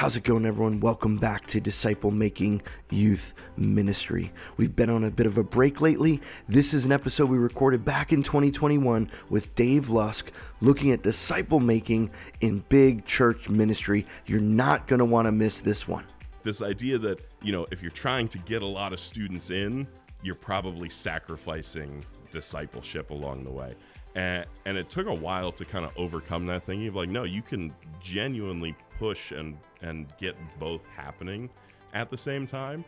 How's it going, everyone? Welcome back to Disciple Making Youth Ministry. We've been on a bit of a break lately. This is an episode we recorded back in 2021 with Dave Lusk looking at disciple making in big church ministry. You're not going to want to miss this one. This idea that, you know, if you're trying to get a lot of students in, you're probably sacrificing discipleship along the way. And, and it took a while to kind of overcome that thing of like, no, you can genuinely push and and get both happening at the same time,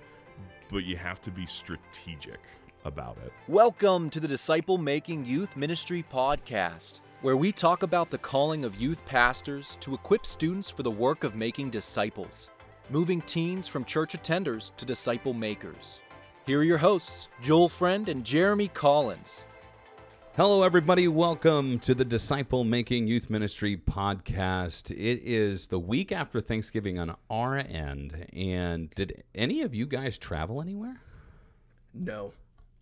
but you have to be strategic about it. Welcome to the Disciple Making Youth Ministry Podcast, where we talk about the calling of youth pastors to equip students for the work of making disciples, moving teens from church attenders to disciple makers. Here are your hosts, Joel Friend and Jeremy Collins. Hello, everybody. Welcome to the Disciple Making Youth Ministry podcast. It is the week after Thanksgiving on our end. And did any of you guys travel anywhere? No.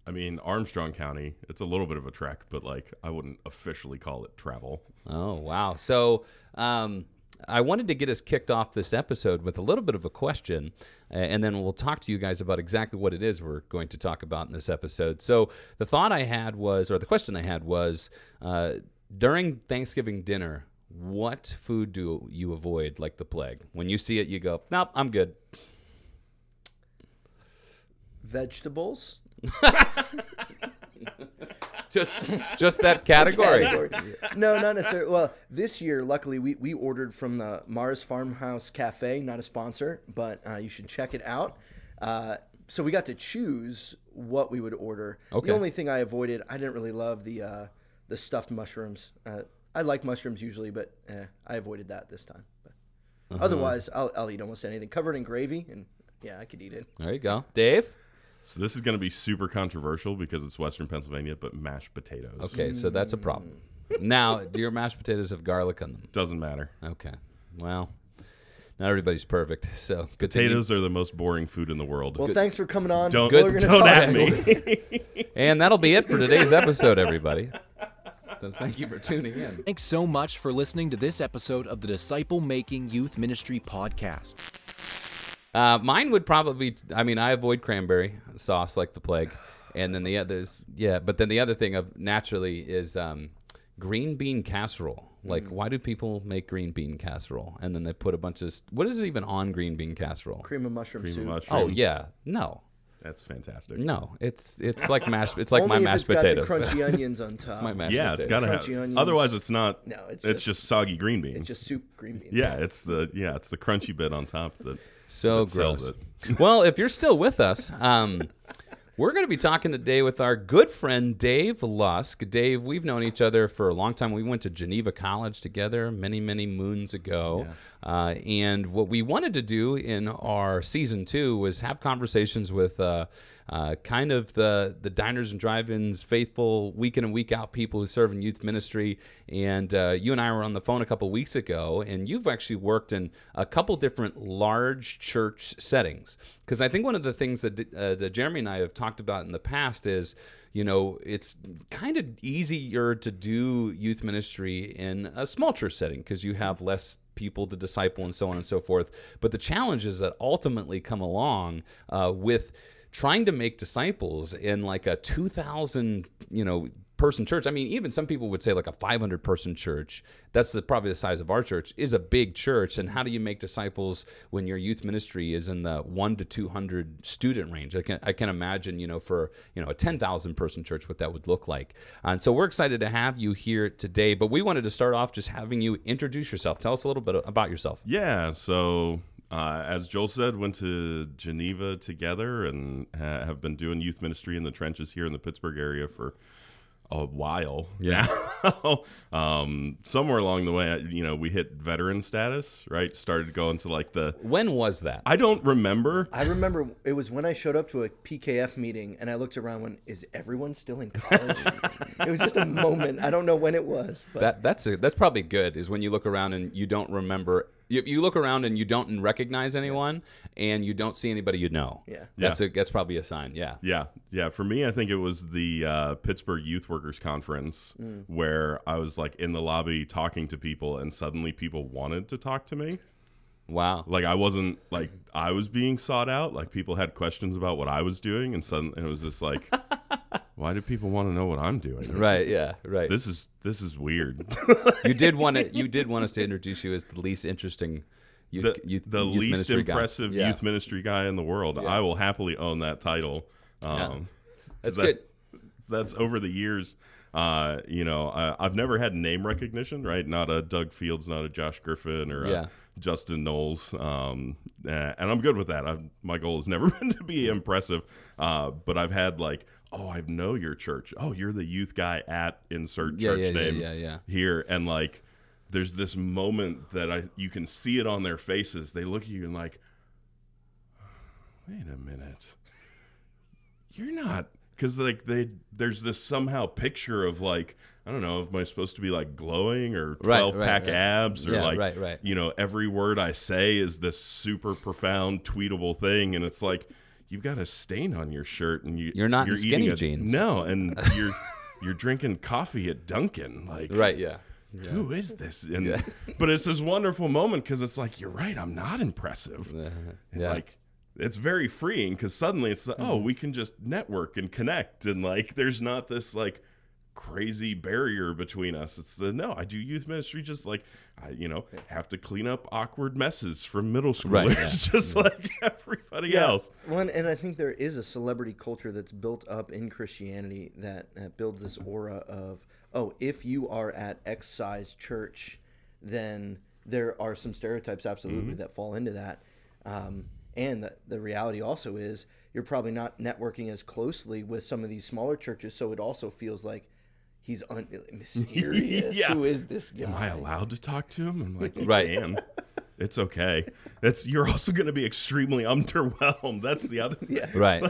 I mean, Armstrong County, it's a little bit of a trek, but like I wouldn't officially call it travel. Oh, wow. So, um, I wanted to get us kicked off this episode with a little bit of a question, and then we'll talk to you guys about exactly what it is we're going to talk about in this episode. So, the thought I had was, or the question I had was, uh, during Thanksgiving dinner, what food do you avoid like the plague? When you see it, you go, nope, I'm good. Vegetables? Just, just that category. no, not necessarily. Well, this year, luckily, we, we ordered from the Mars Farmhouse Cafe, not a sponsor, but uh, you should check it out. Uh, so we got to choose what we would order. Okay. The only thing I avoided, I didn't really love the uh, the stuffed mushrooms. Uh, I like mushrooms usually, but eh, I avoided that this time. But Otherwise, I'll, I'll eat almost anything covered in gravy, and yeah, I could eat it. There you go, Dave. So this is going to be super controversial because it's Western Pennsylvania, but mashed potatoes. Okay, so that's a problem. Hmm. Now, do your mashed potatoes have garlic on them? Doesn't matter. Okay. Well, not everybody's perfect. So good you- Potatoes are the most boring food in the world. Well, thanks for coming on. don't We're gonna don't talk- at me. And that'll be it for today's episode, everybody. So thank you for tuning in. Thanks so much for listening to this episode of the Disciple Making Youth Ministry Podcast. Uh, mine would probably. I mean, I avoid cranberry sauce like the plague, and then the others. Yeah, but then the other thing of naturally is um, green bean casserole. Like, why do people make green bean casserole and then they put a bunch of what is it even on green bean casserole? Cream of mushroom Cream soup. of mushroom. Oh yeah, no, That's fantastic. no. It's it's like mashed. It's like Only my if mashed it's potatoes. got the crunchy onions on top. it's my mashed Yeah, it's potatoes. got to have. Crunchy onions. Otherwise, it's not. No, it's it's just- just soggy green beans. It's just soup, green beans. yeah, it's the yeah, it's the crunchy bit on top that So that sells gross. it. well, if you're still with us, um, we're going to be talking today with our good friend Dave Lusk. Dave, we've known each other for a long time. We went to Geneva College together many, many moons ago. Uh, and what we wanted to do in our season two was have conversations with uh, uh, kind of the the diners and drive-ins, faithful week in and week out people who serve in youth ministry. And uh, you and I were on the phone a couple weeks ago, and you've actually worked in a couple different large church settings. Because I think one of the things that, uh, that Jeremy and I have talked about in the past is, you know, it's kind of easier to do youth ministry in a small church setting because you have less people to disciple and so on and so forth. But the challenges that ultimately come along uh, with trying to make disciples in like a 2000 you know person church. I mean even some people would say like a 500 person church that's the, probably the size of our church is a big church. And how do you make disciples when your youth ministry is in the 1 to 200 student range? I can i can imagine you know for you know a 10,000 person church what that would look like. And so we're excited to have you here today but we wanted to start off just having you introduce yourself. Tell us a little bit about yourself. Yeah, so uh, as Joel said, went to Geneva together and ha- have been doing youth ministry in the trenches here in the Pittsburgh area for a while. Yeah. now. um, somewhere along the way, you know, we hit veteran status, right? Started going to like the. when was that I don't remember. I remember it was when I showed up to a PKF meeting and I looked around when is everyone still in college? It was just a moment. I don't know when it was. But That that's a, that's probably good. Is when you look around and you don't remember. You, you look around and you don't recognize anyone, and you don't see anybody you know. Yeah. that's Yeah. a that's probably a sign. Yeah. Yeah, yeah. For me, I think it was the uh, Pittsburgh Youth Workers Conference where I was like in the lobby talking to people, and suddenly people wanted to talk to me. Wow. Like I wasn't like I was being sought out. Like people had questions about what I was doing, and suddenly and it was just like, why do people want to know what I'm doing? Right. Yeah. Right. This is this is weird. you did want to. You did want us to introduce you as the least interesting youth, the youth, the youth least impressive Yeah. youth ministry guy in the world. I will happily own that title. Um, That's that- good. That's over the years. Uh, you know, I, I've never had name recognition, right? Not a Doug Fields, not a Josh Griffin, or Yeah. a Justin Knowles. Um, uh, and I'm good with that. I've, my goal has never been to be impressive, uh, but I've had like, oh, I know your church. Oh, you're the youth guy at insert Yeah, church yeah, name yeah, yeah. here, and like, there's this moment that I you can see it on their faces. They look at you and like, wait a minute you're not because like they there's this somehow picture of like I don't know, am I supposed to be like glowing or Right, 12 right, pack right. abs or Yeah, like, you know, every word I say is this super profound tweetable thing. And it's like, you've got a stain on your shirt and you, You're not in you're skinny a- jeans. No. And you're, you're drinking coffee at Dunkin'. Like, Right. Yeah. who is this? And, but it's this wonderful moment because it's like, you're right. I'm not impressive. Uh-huh. And Yeah. like, it's very freeing because suddenly it's the hmm. oh we can just network and connect and like there's not this like crazy barrier between us. It's the no i do youth ministry just like i you know have to clean up awkward messes from middle schoolers Right, yeah. just like everybody else. One, and I think there is a celebrity culture that's built up in Christianity that uh, builds this aura of, oh, if you are at X size church, then there are some stereotypes absolutely that fall into that. Um, and the, the reality also is you're probably not networking as closely with some of these smaller churches, so it also feels like he's un- mysterious. Yeah. Who is this guy? am i allowed to talk to him i'm like you Right. can it's okay that's you're also going to be extremely underwhelmed that's the other yeah Right.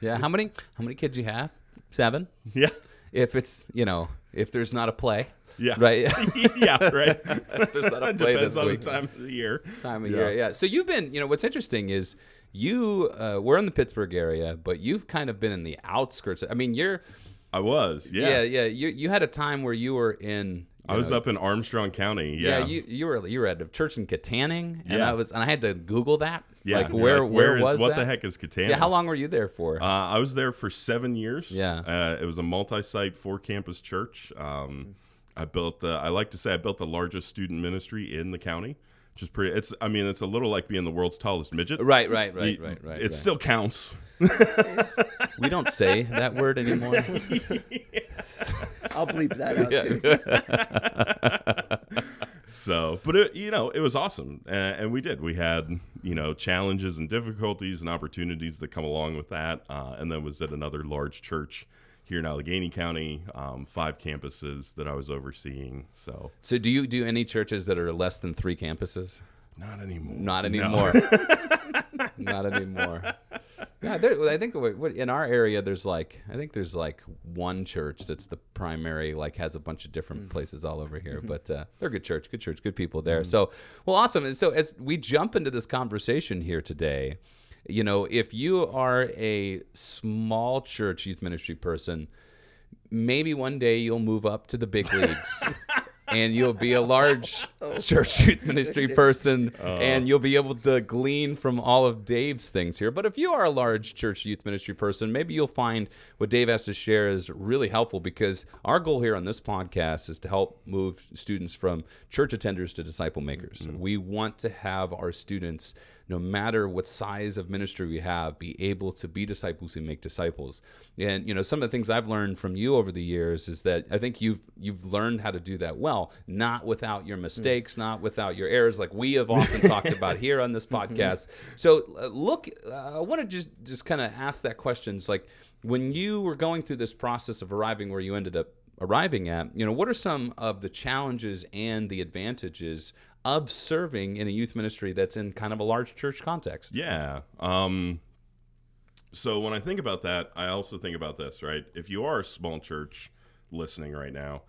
Yeah. How many? How many kids you have? Seven. yeah If it's you know if there's not a play. yeah Right. yeah right if there's not a it play depends this on week. the time of the year time of Yeah. year. Yeah. So you've been, you know, what's interesting is you uh, we're in the Pittsburgh area, but you've kind of been in the outskirts. I mean, you're i was yeah, yeah. you you had a time where you were in. I was up in Armstrong County. Yeah, Yeah, you you were you were at a church in Kittanning, and Yeah. I was and I had to Google that. Yeah, like where like, where, is- was what that? the heck is Kittanning? Yeah, how long were you there for? Uh, I was there for seven years. Yeah. uh, it was a multi-site, four-campus church. Um, I built. The, I like to say I built the largest student ministry in the county, which is pretty. It's. I mean, it's a little like being the world's tallest midget. right, right, right, You- right, right. It right. still counts. we don't say that word anymore. I'll bleep that out too. So, but it, you know, it was awesome, uh, and we did. We had you know challenges and difficulties and opportunities that come along with that, uh, and then was at another large church here in Allegheny County, um, five campuses that I was overseeing. So, so do you do any churches that are less than three campuses? not anymore. Not No. anymore. Not anymore. Yeah, there, I think the way- in our area, there's like I think there's like one church that's the primary, like has a bunch of different mm. places all over here. Mm-hmm. But uh, they're a good church, good church, good people there. Mm-hmm. So well, awesome. And so as we jump into this conversation here today, you know, if you are a small church youth ministry person, maybe one day you'll move up to the big leagues. And you'll be a large oh, church youth ministry person, uh-huh. and you'll be able to glean from all of Dave's things here. But if you are a large church youth ministry person, maybe you'll find what Dave has to share is really helpful because our goal here on this podcast is to help move students from church attenders to disciple makers. Mm-hmm. We want to have our students no matter what size of ministry we have, be able to be disciples who make disciples. And you know, some of the things I've learned from you over the years is that I think you've you've learned how to do that well, not without your mistakes, not without your errors, like we have often talked about here on this podcast. So, uh, look, uh, I want to just just kind of ask that question. It's like when you were going through this process of arriving where you ended up arriving at, you know, what are some of the challenges and the advantages of serving in a youth ministry that's in kind of a large church context? Yeah. Um, so when I think about that, I also think about this, right? If you are a small church listening right now,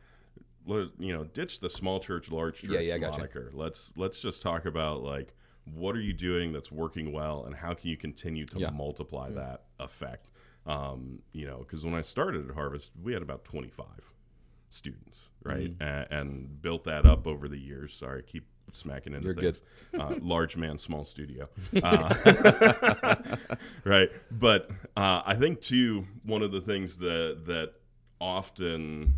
you know, ditch the small church, large church Yeah, yeah, I gotcha. moniker. Let's let's just talk about like what are you doing that's working well, and how can you continue to Yeah. multiply that effect? Um, you know, because when I started at Harvest, we had about twenty five students, right, Mm-hmm. And, built that up over the years. Sorry, keep smacking into You're things. Uh, large man, small studio. Uh, right, but uh, I think too one of the things that that often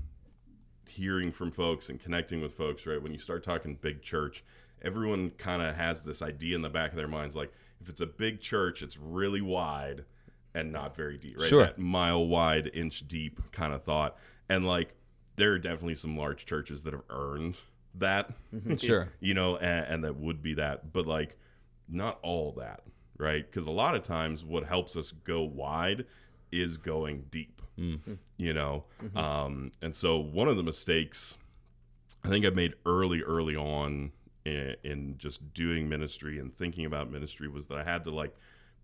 hearing from folks and connecting with folks, right? When you start talking big church, everyone kind of has this idea in the back of their minds like if it's a big church, it's really wide and not very deep, right? Sure. That mile wide, inch deep kind of thought. And like there are definitely some large churches that have earned that. Mm-hmm. Sure. you know, and, and that would be that, but like not all that, right? Because a lot of times what helps us go wide is going deep, mm. hmm. you know? Mm-hmm. Um, and so one of the mistakes I think I made early, early on in, in just doing ministry and thinking about ministry was that I had to like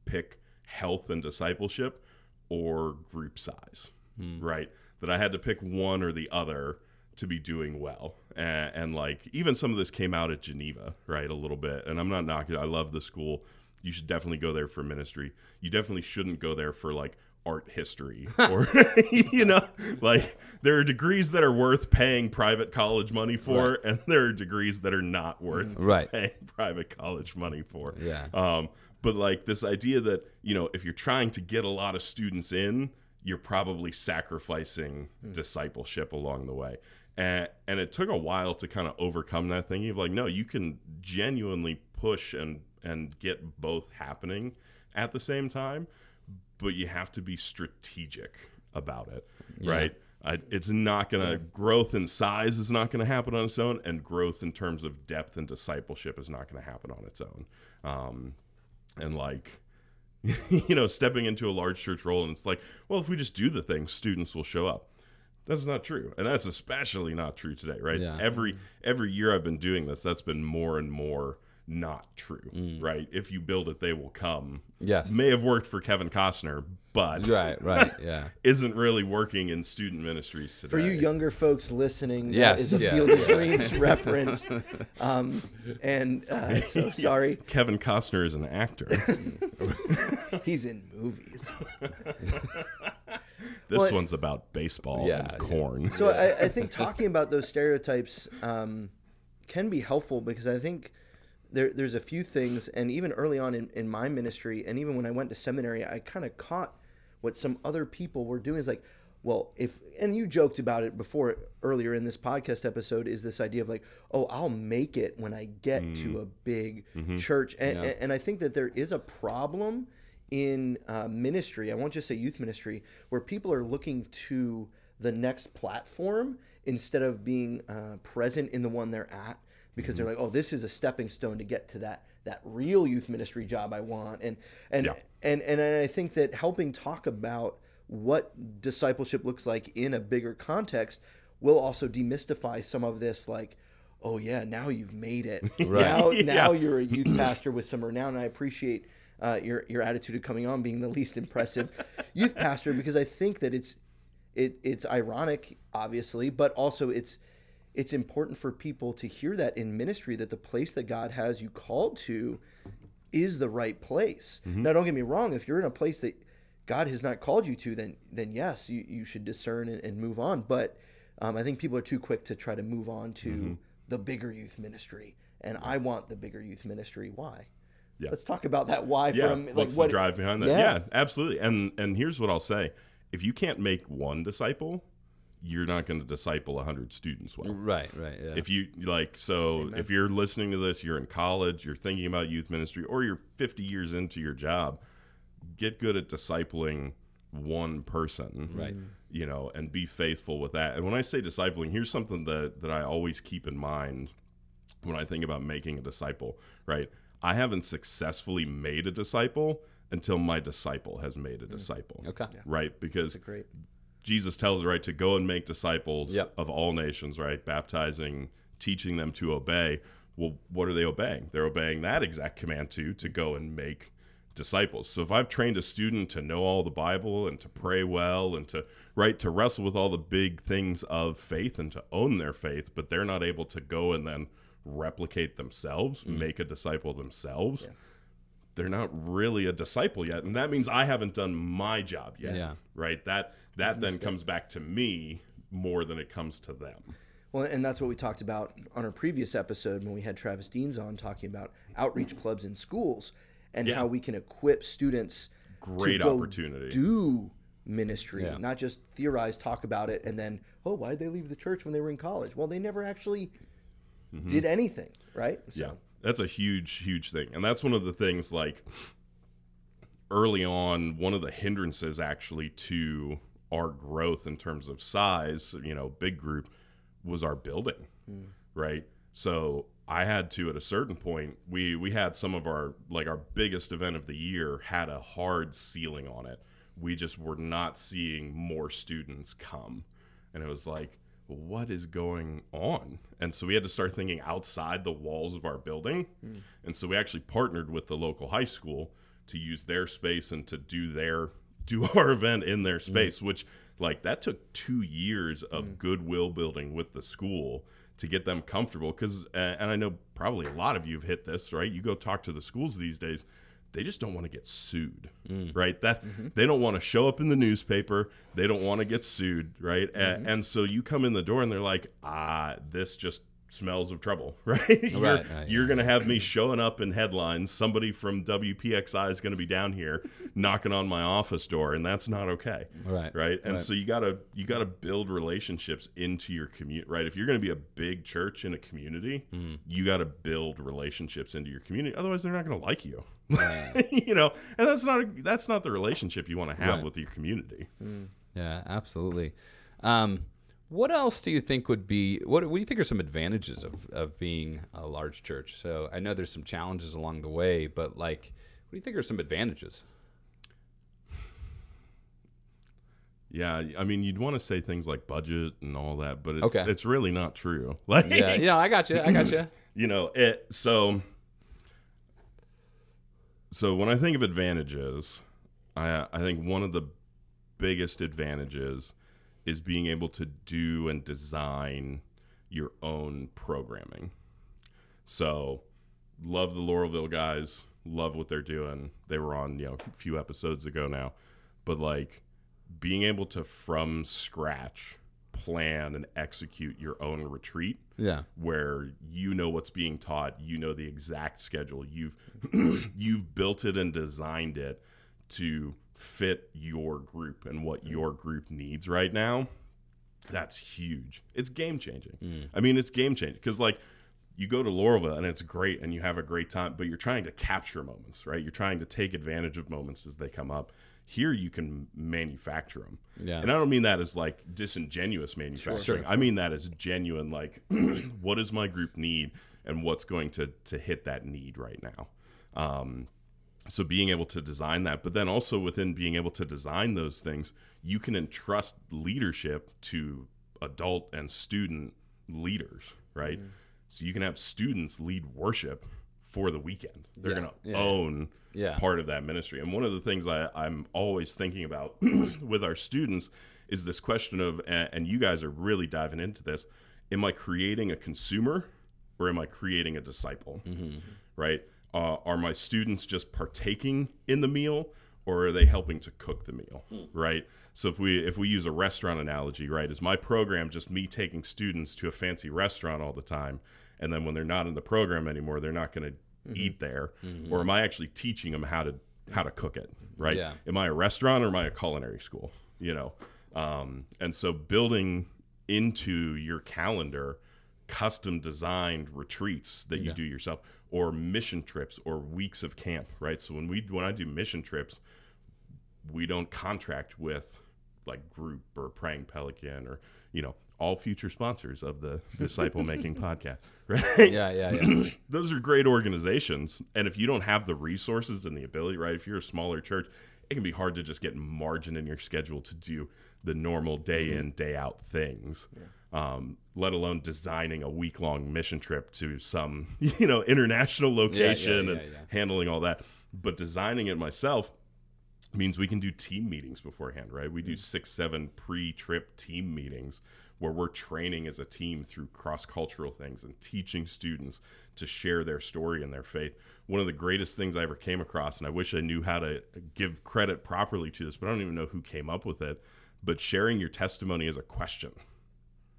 pick health and discipleship or group size, hmm. right? That I had to pick one or the other to be doing well. And, and like even some of this came out at Geneva, right? A little bit. And I'm not knocking, I love the school. You should definitely go there for ministry. You definitely shouldn't go there for like art history or you know like there are degrees that are worth paying private college money for and there are degrees that are not worth Right. paying private college money for Yeah. um but like this idea that you know if you're trying to get a lot of students in you're probably sacrificing discipleship along the way and and it took a while to kind of overcome that thinking of like no you can genuinely push and and get both happening at the same time but you have to be strategic about it, right? I, it's not going to growth in size is not going to happen on its own, and growth in terms of depth and discipleship is not going to happen on its own. Um, and like, you know, stepping into a large church role, and it's like, well, if we just do the thing, students will show up. That's not true, and that's especially not true today, right? Yeah. Every every year I've been doing this, that's been more and more not true, right? If you build it, they will come. Yes. may have worked for Kevin Costner, but Right, right, yeah. isn't really working in student ministries today. For you younger folks listening, that Yes, is a yeah, Field of yeah. Dreams reference. Um, and uh, so sorry, Kevin Costner is an actor. he's in movies. this Well, one's about baseball Yeah, and corn. So I, I think talking about those stereotypes um, can be helpful because I think there, there's a few things, and even early on in, in my ministry, and even when I went to seminary, I kind of caught what some other people were doing. Is like, well, if and you joked about it before earlier in this podcast episode, is this idea of like, oh, I'll make it when I get to a big church, and, and, and I think that there is a problem in uh, ministry. I won't just say youth ministry, where people are looking to the next platform instead of being uh, present in the one they're at because they're like, oh, this is a stepping stone to get to that that real youth ministry job I want, and and Yeah. and and I think that helping talk about what discipleship looks like in a bigger context will also demystify some of this like. Oh yeah, now you've made it. Now, now you're a youth pastor with some renown. And I appreciate uh, your your attitude of coming on being the least impressive youth pastor because I think that it's it it's ironic, obviously, but also it's it's important for people to hear that in ministry that the place that God has you called to is the right place. Now, don't get me wrong. If you're in a place that God has not called you to, then then yes, you, you should discern and, and move on. But um, I think people are too quick to try to move on to the bigger youth ministry, and I want the bigger youth ministry. Why? Yeah. Let's talk about that. Why yeah, from like what's what the drive behind that? Yeah. Yeah. absolutely. And and here's what I'll say: if you can't make one disciple, you're not going to disciple hundred students well. Right, right, yeah. If you like, so if you're listening to this, you're in college, you're thinking about youth ministry, or you're 50 years into your job, get good at discipling one person, Right. You know, and be faithful with that. And when I say discipling, here's something that that I always keep in mind when I think about making a disciple. Right, I haven't successfully made a disciple until my disciple has made a mm. disciple. Okay. Right, because great. Jesus tells right, to go and make disciples Yep. of all nations, right? Baptizing, teaching them to obey. Well, what are they obeying? They're obeying that exact command to to go and make disciples. So if I've trained a student to know all the Bible and to pray well and to right to wrestle with all the big things of faith and to own their faith, but they're not able to go and then replicate themselves, mm. make a disciple themselves. They're not really a disciple yet, and that means I haven't done my job yet. Yeah. Right? That that then comes back to me more than it comes to them. Well, and that's what we talked about on our previous episode when we had Travis Deans on talking about outreach clubs in schools and Yeah. how we can equip students Great to go opportunity. do ministry, Yeah. not just theorize, talk about it, and then oh, why did they leave the church when they were in college? Well, they never actually did anything, right? So, Mm-hmm. Yeah, that's a huge, huge thing, and that's one of the things. Like early on, one of the hindrances actually to our growth in terms of size, you know, big group, was our building, hmm. right? So I had to at a certain point. We we had some of our like our biggest event of the year had a hard ceiling on it. We just were not seeing more students come, and it was like what is going on? And so we had to start thinking outside the walls of our building. Hmm. And so we actually partnered with the local high school to use their space and to do their do our event in their mm. space, which like that took 2 years of mm. goodwill building with the school to get them comfortable cuz and I know probably a lot of you have hit this, right? You go talk to the schools these days, they just don't want to get sued, mm. right? That mm-hmm. they don't want to show up in the newspaper. They don't want to get sued, right? A- mm-hmm. And, so you come in the door and they're like, ah, this just smells of trouble, right? you're Right, right, you're going to have me showing up in headlines. Somebody from WPXI is going to be down here knocking on my office door, and that's not okay, Right, Right, and right. so you gotta you gotta build relationships into your community, right? If you're going to be a big church in a community, Mm-hmm. you got to build relationships into your community. Otherwise, they're not going to like you. you know, and that's not a, that's not the relationship you want to have Right. with your community. Yeah, absolutely. Um, what else do you think would be what, what do you think are some advantages of, of being a large church? So I know there's some challenges along the way, but like, what do you think are some advantages? Yeah, I mean, you'd want to say things like budget and all that, but it's Okay. it's really not true. Like, Yeah, yeah, I got you. I got you. you know, it so so when I think of advantages, I I think one of the biggest advantages is being able to do and design your own programming. So, love the Laurelville guys, love what they're doing. They were on, you know, a few episodes ago now. But like being able to from scratch plan and execute your own retreat Yeah. where you know what's being taught, you know the exact schedule. You've you've built it and designed it to fit your group and what your group needs right now. That's huge. It's game changing. I mean, it's game changing because like you go to Laurelville and it's great and you have a great time, but you're trying to capture moments, right? You're trying to take advantage of moments as they come up. Here you can manufacture them. Yeah. And I don't mean that as like disingenuous manufacturing. Sure. I mean that as genuine like what does my group need and what's going to to hit that need right now. Um, so being able to design that, but then also within being able to design those things, you can entrust leadership to adult and student leaders, right? Mm. So you can have students lead worship for the weekend. They're Yeah, going to yeah. own Yeah. part of that ministry. And one of the things I, I'm always thinking about with our students is this question of, and you guys are really diving into this: Am I creating a consumer or am I creating a disciple? Mm-hmm. Right? Uh, are my students just partaking in the meal, or are they helping to cook the meal? Right. So if we if we use a restaurant analogy, right, is my program just me taking students to a fancy restaurant all the time, and then when they're not in the program anymore, they're not going to eat there, or am I actually teaching them how to how to cook it? Right? Yeah. Am I a restaurant or am I a culinary school? You know, um, and so building into your calendar custom designed retreats that you do yourself or mission trips or weeks of camp right? So when we when i do mission trips we don't contract with like group or praying pelican or you know all future sponsors of the disciple making podcast right? Yeah, yeah, yeah. those are great organizations. And if you don't have the resources and the ability right if you're a smaller church it can be hard to just get margin in your schedule to do the normal day mm-hmm. in day out things um, let alone designing a week long mission trip to some you know international location yeah, and yeah. handling all that but designing it myself means we can do team meetings beforehand, right? We do six, seven pre trip team meetings where we're training as a team through cross cultural things and teaching students to share their story and their faith. One of the greatest things I ever came across, and I wish I knew how to give credit properly to this, but I don't even know who came up with it. But sharing your testimony as a question,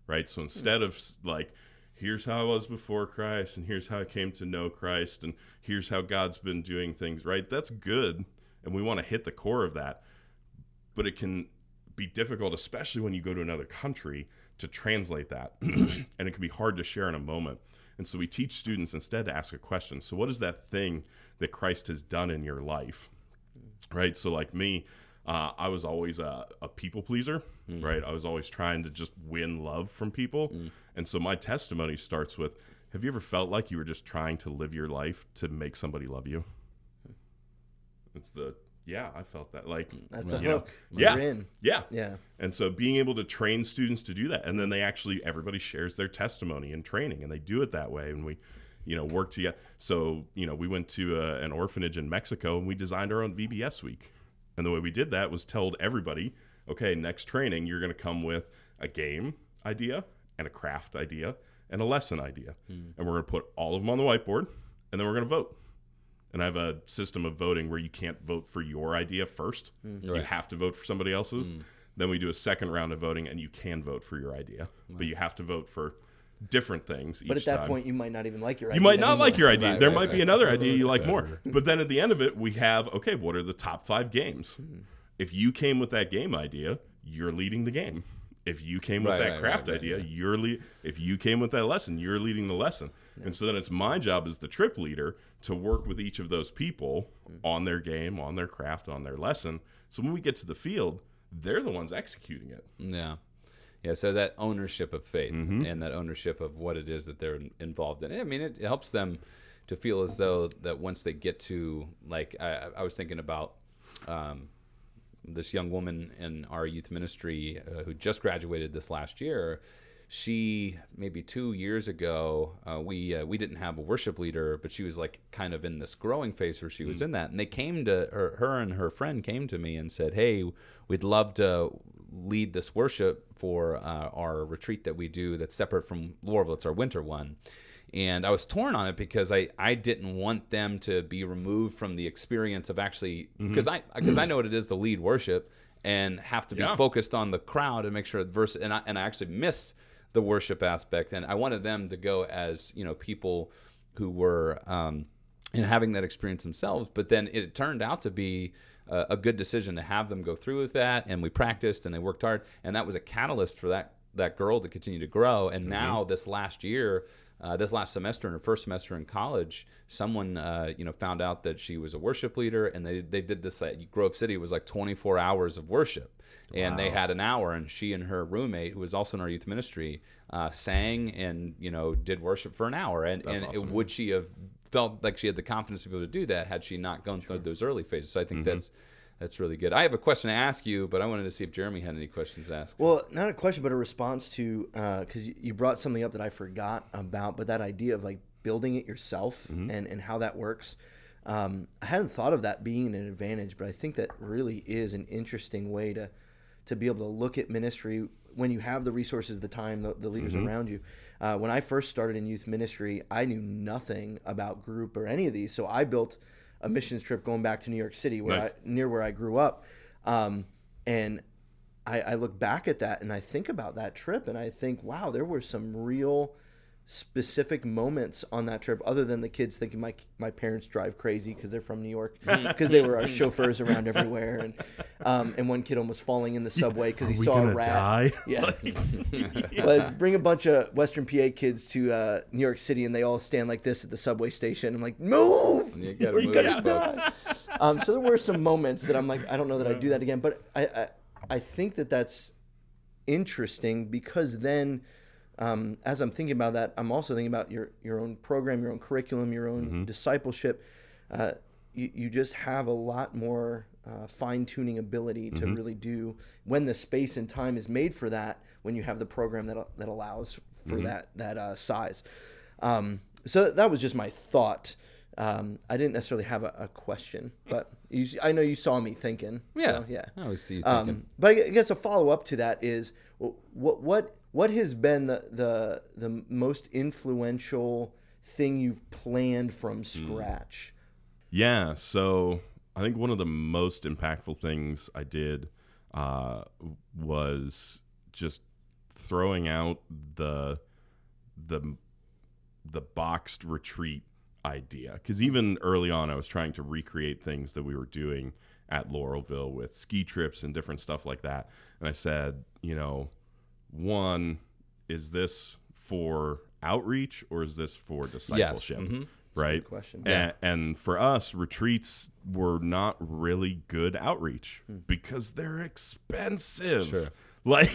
right? So instead of like, here's how I was before Christ, and here's how I came to know Christ, and here's how God's been doing things, right? That's good, and we want to hit the core of that, but it can be difficult, especially when you go to another country, to translate that, and it can be hard to share in a moment. And so we teach students instead to ask a question. So, what is that thing that Christ has done in your life? right? So like me, uh, I was always a, a people pleaser, mm. right? I was always trying to just win love from people, mm. and so my testimony starts with: Have you ever felt like you were just trying to live your life to make somebody love you? It's the yeah, I felt that like mm, That's a you know, hook. yeah, in. yeah, Yeah. and so being able to train students to do that, and then they actually everybody shares their testimony in training, and they do it that way, and we, you know, work together. So you know, we went to a, an orphanage in Mexico, and we designed our own VBS week, and the way we did that was told everybody, okay, next training you're going to come with a game idea and a craft idea and a lesson idea, hmm. and we're going to put all of them on the whiteboard, and then we're going to vote. And I have a system of voting where you can't vote for your idea first. Hmm. You Right. have to vote for somebody else's. Hmm. Then we do a second round of voting, and you can vote for your idea, but you have to vote for different things. But at that time. point, you might not even like your you idea. might not anymore. like your idea. Right, there right, might be another idea you like better. more. But then at the end of it, we have okay, what are the top five games? Hmm. If you came with that game idea, you're leading the game. If you came with Right, that right, craft right, right, idea, yeah. you're le- if you came with that lesson, you're leading the lesson. And so then it's my job as the trip leader to work with each of those people Hmm. on their game, on their craft, on their lesson. So when we get to the field, they're the ones executing it. Yeah. Yeah, so that ownership of faith Mm-hmm. and that ownership of what it is that they're involved in. I mean, it, it helps them to feel as though that once they get to, like, I, I was thinking about um, this young woman in our youth ministry uh, who just graduated this last year. She maybe two years ago, uh, we uh, we didn't have a worship leader, but she was like kind of in this growing phase where she was in that, and they came to her, her and her friend came to me and said, "Hey, we'd love to lead this worship for uh, our retreat that we do that's separate from Laurelville. It's our winter one." and I was torn on it because I, I didn't want them to be removed from the experience of actually because I because I know what it is to lead worship and have to be Yeah. focused on the crowd and make sure verse and I and I actually miss the worship aspect and I wanted them to go as you know people who were um, and having that experience themselves but then it turned out to be a, a good decision to have them go through with that and we practiced and they worked hard and that was a catalyst for that that girl to continue to grow and now this last year uh, this last semester in her first semester in college, someone uh, you know found out that she was a worship leader, and they they did this at Grove City. It was like 24 hours of worship, and they had an hour, and she and her roommate, who was also in our youth ministry, uh, sang and you know did worship for an hour. And and it, would she have felt like she had the confidence to be able to do that had she not gone through those early phases? So I think mm-hmm. that's that's really good. I have a question to ask you, but I wanted to see if Jeremy had any questions to ask. Well, not a question, but a response to uh, because you, you brought something up that I forgot about, but that idea of like building it yourself mm-hmm. and and how that works. Um, I hadn't thought of that being an advantage, but I think that really is an interesting way to to be able to look at ministry when you have the resources, the time, the, the leaders around you. Uh, when I first started in youth ministry, I knew nothing about group or any of these, so I built a missions trip going back to New York City, where Nice. I, near where I grew up, um, and I, I look back at that and I think about that trip and I think, wow, there were some real specific moments on that trip other than the kids thinking my my parents drive crazy because they're from New York because they were our chauffeurs around everywhere and um, and one kid almost falling in the subway because he saw a rat. die? Yeah. Let's bring a bunch of Western PA kids to uh, New York City and they all stand like this at the subway station. I'm like, move! You gotta Or you're move, gonna die. Um, so there were some moments that I'm like, I don't know that I'd do that again, but I, I, I think that that's interesting because then, um, as I'm thinking about that, I'm also thinking about your your own program, your own curriculum, your own discipleship. Uh, you, you just have a lot more uh, fine tuning ability to really do when the space and time is made for that. When you have the program that that allows for that that uh, size. Um, so that was just my thought. Um, I didn't necessarily have a, a question, but you, I know you saw me thinking. Yeah, so, yeah. I always see you thinking. Um, but I guess a follow up to that is what what what has been the the the most influential thing you've planned from scratch? Yeah, so I think one of the most impactful things I did uh, was just throwing out the the the boxed retreat idea. Because even early on i was trying to recreate things that we were doing at laurelville with ski trips and different stuff like that. And i said you know one is this for outreach or is this for discipleship? Mhm. right? question. and, and for us retreats were not really good outreach because they're expensive. Sure. like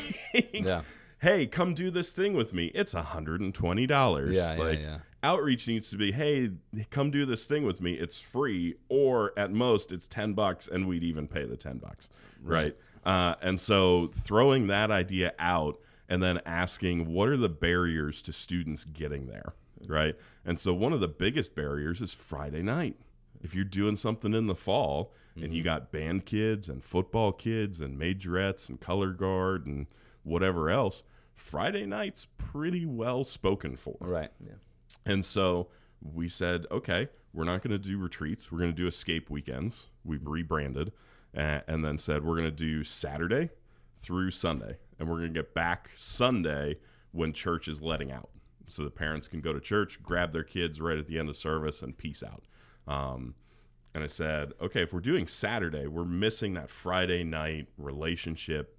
Yeah. hey come do this thing with me. It's $120 Yeah, yeah, like yeah. outreach needs to be hey come do this thing with me. It's free or at most it's 10 bucks and we'd even pay the 10 bucks. Right, Uh, and so throwing that idea out and then asking what are the barriers to students getting there right and so one of the biggest barriers is friday night if you're doing something in the fall and you got band kids and football kids and majorettes and color guard and whatever else friday night's pretty well spoken for Right. Yeah. and so we said, okay, we're not going to do retreats. We're going to do escape weekends. We rebranded uh, and then said, we're going to do Saturday through Sunday. And we're going to get back Sunday when church is letting out. So the parents can go to church, grab their kids right at the end of service, and peace out. Um, and I said, okay, if we're doing Saturday, we're missing that Friday night relationship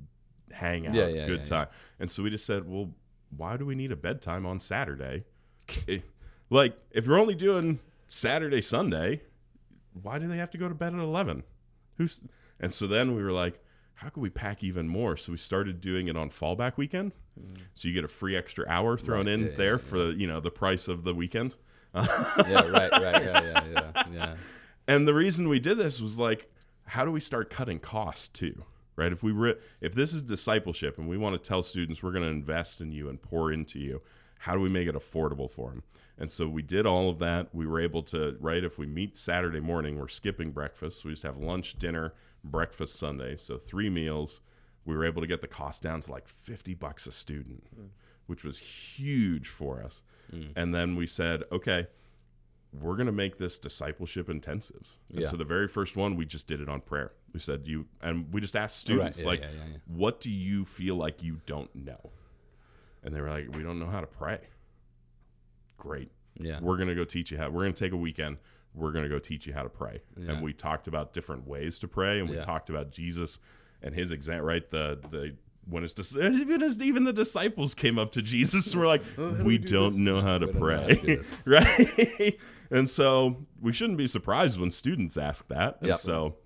hangout, Yeah, yeah, good yeah, time. And so we just said, well, why do we need a bedtime on Saturday? Eh, like, if you're only doing Saturday, Sunday, why do they have to go to bed at 11? Who's And so then we were like, how could we pack even more? So we started doing it on fallback weekend. So you get a free extra hour thrown Right, in yeah, there yeah, for the, you know, the price of the weekend. Yeah. Right. Right. Yeah. Yeah. Yeah. Yeah. And the reason we did this was like, how do we start cutting costs too? Right? If we were, if this is discipleship and we want to tell students we're going to invest in you and pour into you, how do we make it affordable for them? And so we did all of that. We were able to, right? If we meet Saturday morning, we're skipping breakfast. We just have lunch, dinner, breakfast Sunday. So three meals. We were able to get the cost down to like 50 bucks a student, hmm. which was huge for us. Hmm. And then we said, okay, we're going to make this discipleship intensives. And Yeah. so the very first one, we just did it on prayer. We said, you, and we just asked Right, students, yeah, like, yeah, yeah, yeah. what do you feel like you don't know? And they were like, we don't know how to pray. Great. Yeah. We're going to go teach you how, we're going to take a weekend. We're going to go teach you how to pray. And we talked about different ways to pray. And we Yeah. talked about Jesus and his example, right? The, the, when it's dis- even as even the disciples came up to Jesus, and were like, "We don't know how to We pray," right? and so we shouldn't be surprised when students ask that. And Yep. so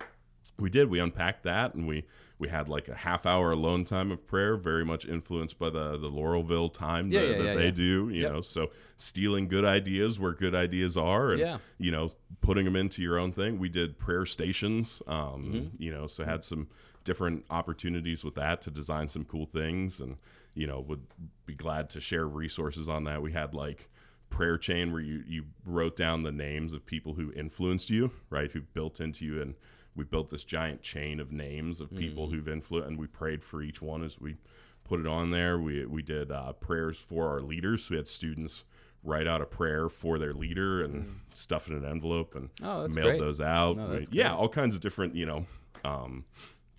we did. We unpacked that, and we we had like a half hour alone time of prayer, very much influenced by the the Laurelville time Yeah, that, yeah, that yeah, they do. You Yep. know, so stealing good ideas where good ideas are, and you know, putting them into your own thing. We did prayer stations. Um, Mm-hmm. You know, so had some different opportunities with that to design some cool things, and you know, would be glad to share resources on that. We had like prayer chain where you you wrote down the names of people who influenced you, right? Who've built into you, and we built this giant chain of names of people who've influenced, and we prayed for each one as we put it on there. We we did uh, prayers for our leaders. So we had students write out a prayer for their leader and stuff in an envelope and Oh, mailed great. those out. No, that's yeah, all kinds of different, you know, um,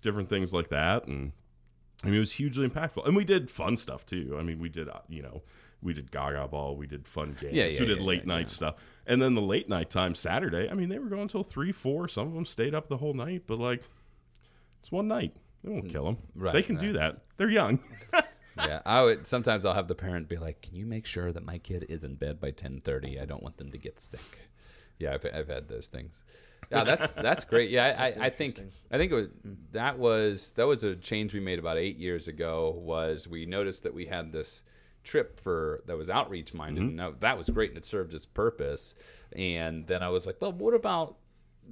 different things like that. And I mean, it was hugely impactful. And we did fun stuff too. I mean, we did, uh, you know, we did Gaga Ball, we did fun games, Yeah, yeah, we did yeah, late night stuff. And then the late night time Saturday, I mean, they were going until three, four. Some of them stayed up the whole night, but like, it's one night. They won't hmm. kill them. Right, they can do that. They're young. yeah, I would sometimes I'll have the parent be like, "Can you make sure that my kid is in bed by 10:30? I don't want them to get sick." Yeah, I've, I've had those things. Yeah, that's that's great. Yeah, I, I, I think I think it was, that was that was a change we made about eight years ago. Was we noticed that we had this trip for that was outreach minded, and that, that was great and it served its purpose. And then I was like, well, what about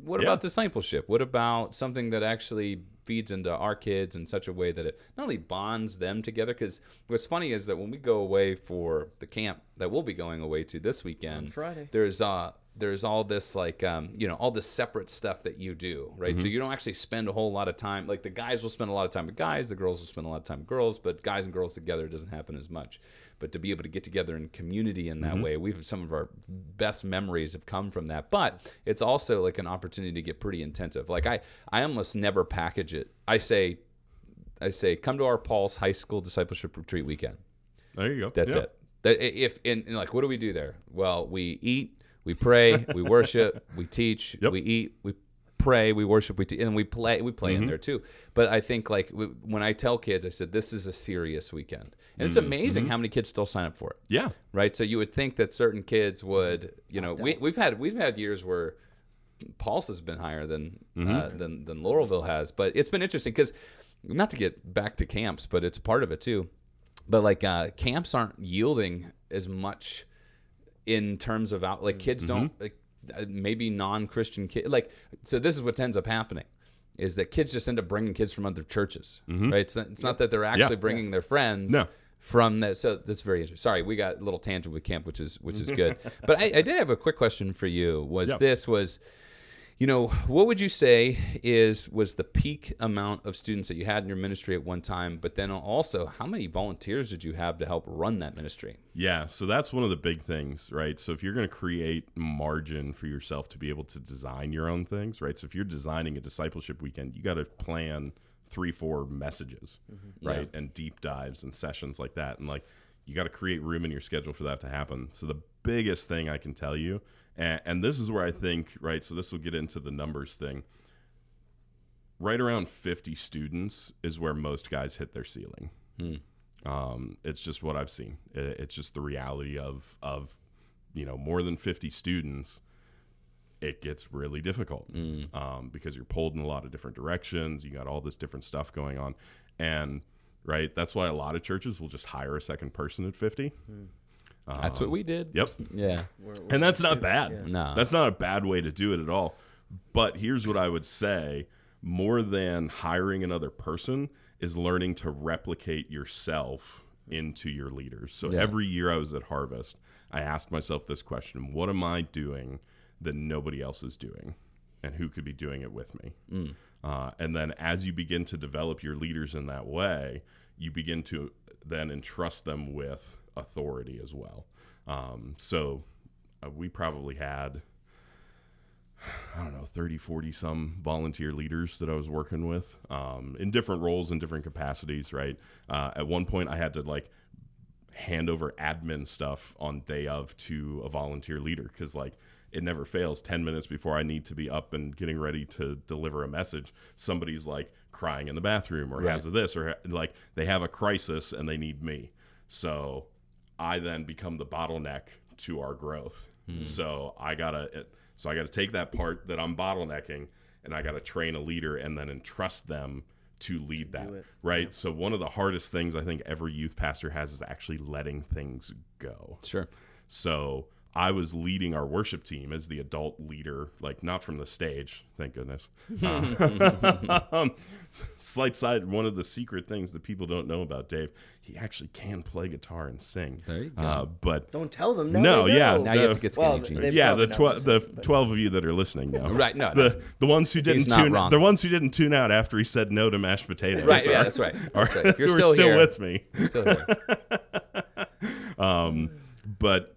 what Yeah. about discipleship? What about something that actually feeds into our kids in such a way that it not only bonds them together? Because what's funny is that when we go away for the camp that we'll be going away to this weekend, Friday. there's uh there's all this like um, you know all this separate stuff that you do right Mm-hmm. so you don't actually spend a whole lot of time like the guys will spend a lot of time with guys the girls will spend a lot of time with girls but guys and girls together doesn't happen as much but to be able to get together in community in that Mm-hmm. way we've some of our best memories have come from that but it's also like an opportunity to get pretty intensive like i i almost never package it i say I say, come to our Paul's High School Discipleship Retreat weekend. There you go. That's Yeah. it. If and, and like, what do we do there? Well, we eat, we pray, we worship, we teach, Yep. we eat, we pray, we worship, we te- and we play. We play Mm-hmm. in there too. But I think like w- when I tell kids, I said this is a serious weekend, and it's Mm-hmm. amazing how many kids still sign up for it. Yeah. Right. So you would think that certain kids would, you know, we, we've had we've had years where Pulse has been higher than uh, than than Laurelville has, but it's been interesting because not to get back to camps, but it's part of it too. But like uh, camps aren't yielding as much in terms of out like mm, kids don't mm-hmm. like uh, maybe non-Christian kids like so this is what ends up happening is that kids just end up bringing kids from other churches, mm-hmm. right? It's not, it's not that they're actually bringing their friends No. from that. So that's very interesting. Sorry, we got a little tangent with camp, which is which is good. but I, I did have a quick question for you. Was Yeah. this was, you know, what would you say is was the peak amount of students that you had in your ministry at one time? But then also, how many volunteers did you have to help run that ministry? Yeah, so that's one of the big things, right? So if you're going to create margin for yourself to be able to design your own things, right? So if you're designing a discipleship weekend, you got to plan three, four messages, mm-hmm. right? And deep dives and sessions like that. And like, you got to create room in your schedule for that to happen. So the biggest thing I can tell you, and, and this is where I think, right? So this will get into the numbers thing. Right around 50 students is where most guys hit their ceiling. Um, it's just what I've seen. It's just the reality of of you know more than fifty students. It gets really difficult um, because you're pulled in a lot of different directions. You got all this different stuff going on, and right, that's why a lot of churches will just hire a second person at fifty. That's what we did. Yep, Yeah. and that's not bad. No. That's not a bad way to do it at all. But here's what I would say more than hiring another person is learning to replicate yourself into your leaders. So Yeah. every year I was at Harvest, I asked myself this question What am I doing that nobody else is doing? And who could be doing it with me? Uh, and then as you begin to develop your leaders in that way, you begin to then entrust them with authority as well. Um, so uh, we probably had, I don't know, 30, 40 some volunteer leaders that I was working with um, in different roles and different capacities, right? Uh, at one point, I had to like hand over admin stuff on day of to a volunteer leader because like it never fails 10 minutes before i need to be up and getting ready to deliver a message somebody's like crying in the bathroom or has this or like they have a crisis and they need me so i then become the bottleneck to our growth. So i gotta it- so i gotta take that part that i'm bottlenecking and i gotta train a leader and then entrust them to lead that right? So one of the hardest things i think every youth pastor has is actually letting things go. Sure. so i was leading our worship team as the adult leader like not from the stage thank goodness. Um, slight side one of the secret things that people don't know about dave he actually can play guitar and sing There you go. uh, but Don't tell them. Now No, yeah, know. Now you have the- to get skinny well, jeans. yeah, the probably tw- not the twelve of you that are listening now, Right, no, no. the the ones who didn't not tune, wrong. the ones who didn't tune out after he said no to mashed potatoes, Right, yeah, that's right. are- right. If you're still still here- with me, Still here. but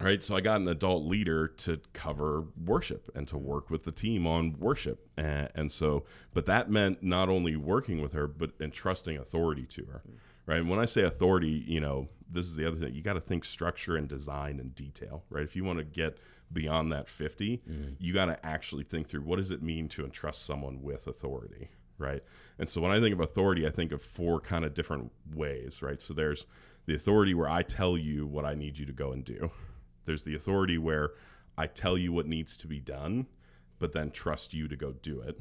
right, so I got an adult leader to cover worship and to work with the team on worship, and, and so, but that meant not only working with her, but entrusting authority to her. Right. And when I say authority, you know, this is the other thing. You got to think structure and design and detail, right? If you want to get beyond that 50, you got to actually think through what does it mean to entrust someone with authority, right? And so when I think of authority, I think of four kind of different ways, right? So there's the authority where I tell you what I need you to go and do. There's the authority where I tell you what needs to be done, but then trust you to go do it.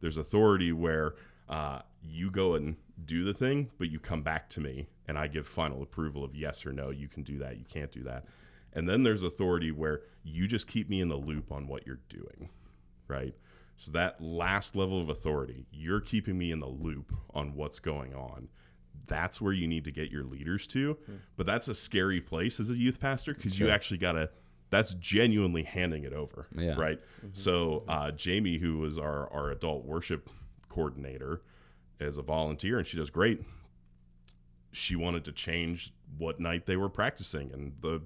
There's authority where uh, you go and do the thing, but you come back to me and I give final approval of yes or no, you can do that, you can't do that. And then there's authority where you just keep me in the loop on what you're doing, right? So that last level of authority, you're keeping me in the loop on what's going on. That's where you need to get your leaders to. But that's a scary place as a youth pastor because you actually got to, that's genuinely handing it over, Yeah. right? So uh, Jamie, who was our, our adult worship coordinator, is a volunteer and she does great. She wanted to change what night they were practicing and the,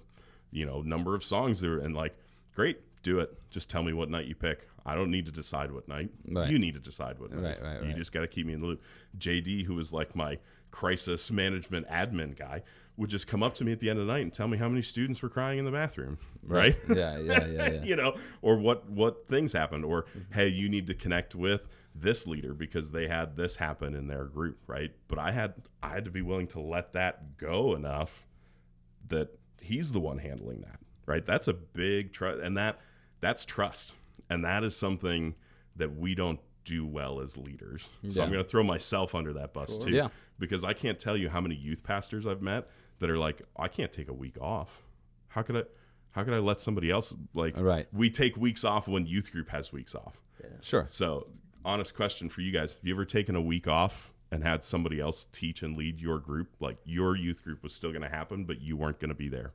you know, number of songs there and like, great, do it. Just tell me what night you pick. I don't need to decide what night. Right. You need to decide what night. Right, right, You just got to keep me in the loop. JD, who was like my crisis management admin guy, would just come up to me at the end of the night and tell me how many students were crying in the bathroom. Right. Yeah, yeah, yeah, yeah. you know, or what what things happened, or hey, you need to connect with this leader because they had this happen in their group, right? But I had I had to be willing to let that go enough that he's the one handling that, right? That's a big trust, and that that's trust, and that is something that we don't do well as leaders. So I'm going to throw myself under that bus too, Yeah. because I can't tell you how many youth pastors I've met that are like, I can't take a week off. How could I? How could I let somebody else like? Right. We take weeks off when youth group has weeks off. Sure. So, honest question for you guys: Have you ever taken a week off and had somebody else teach and lead your group? Like your youth group was still going to happen, but you weren't going to be there.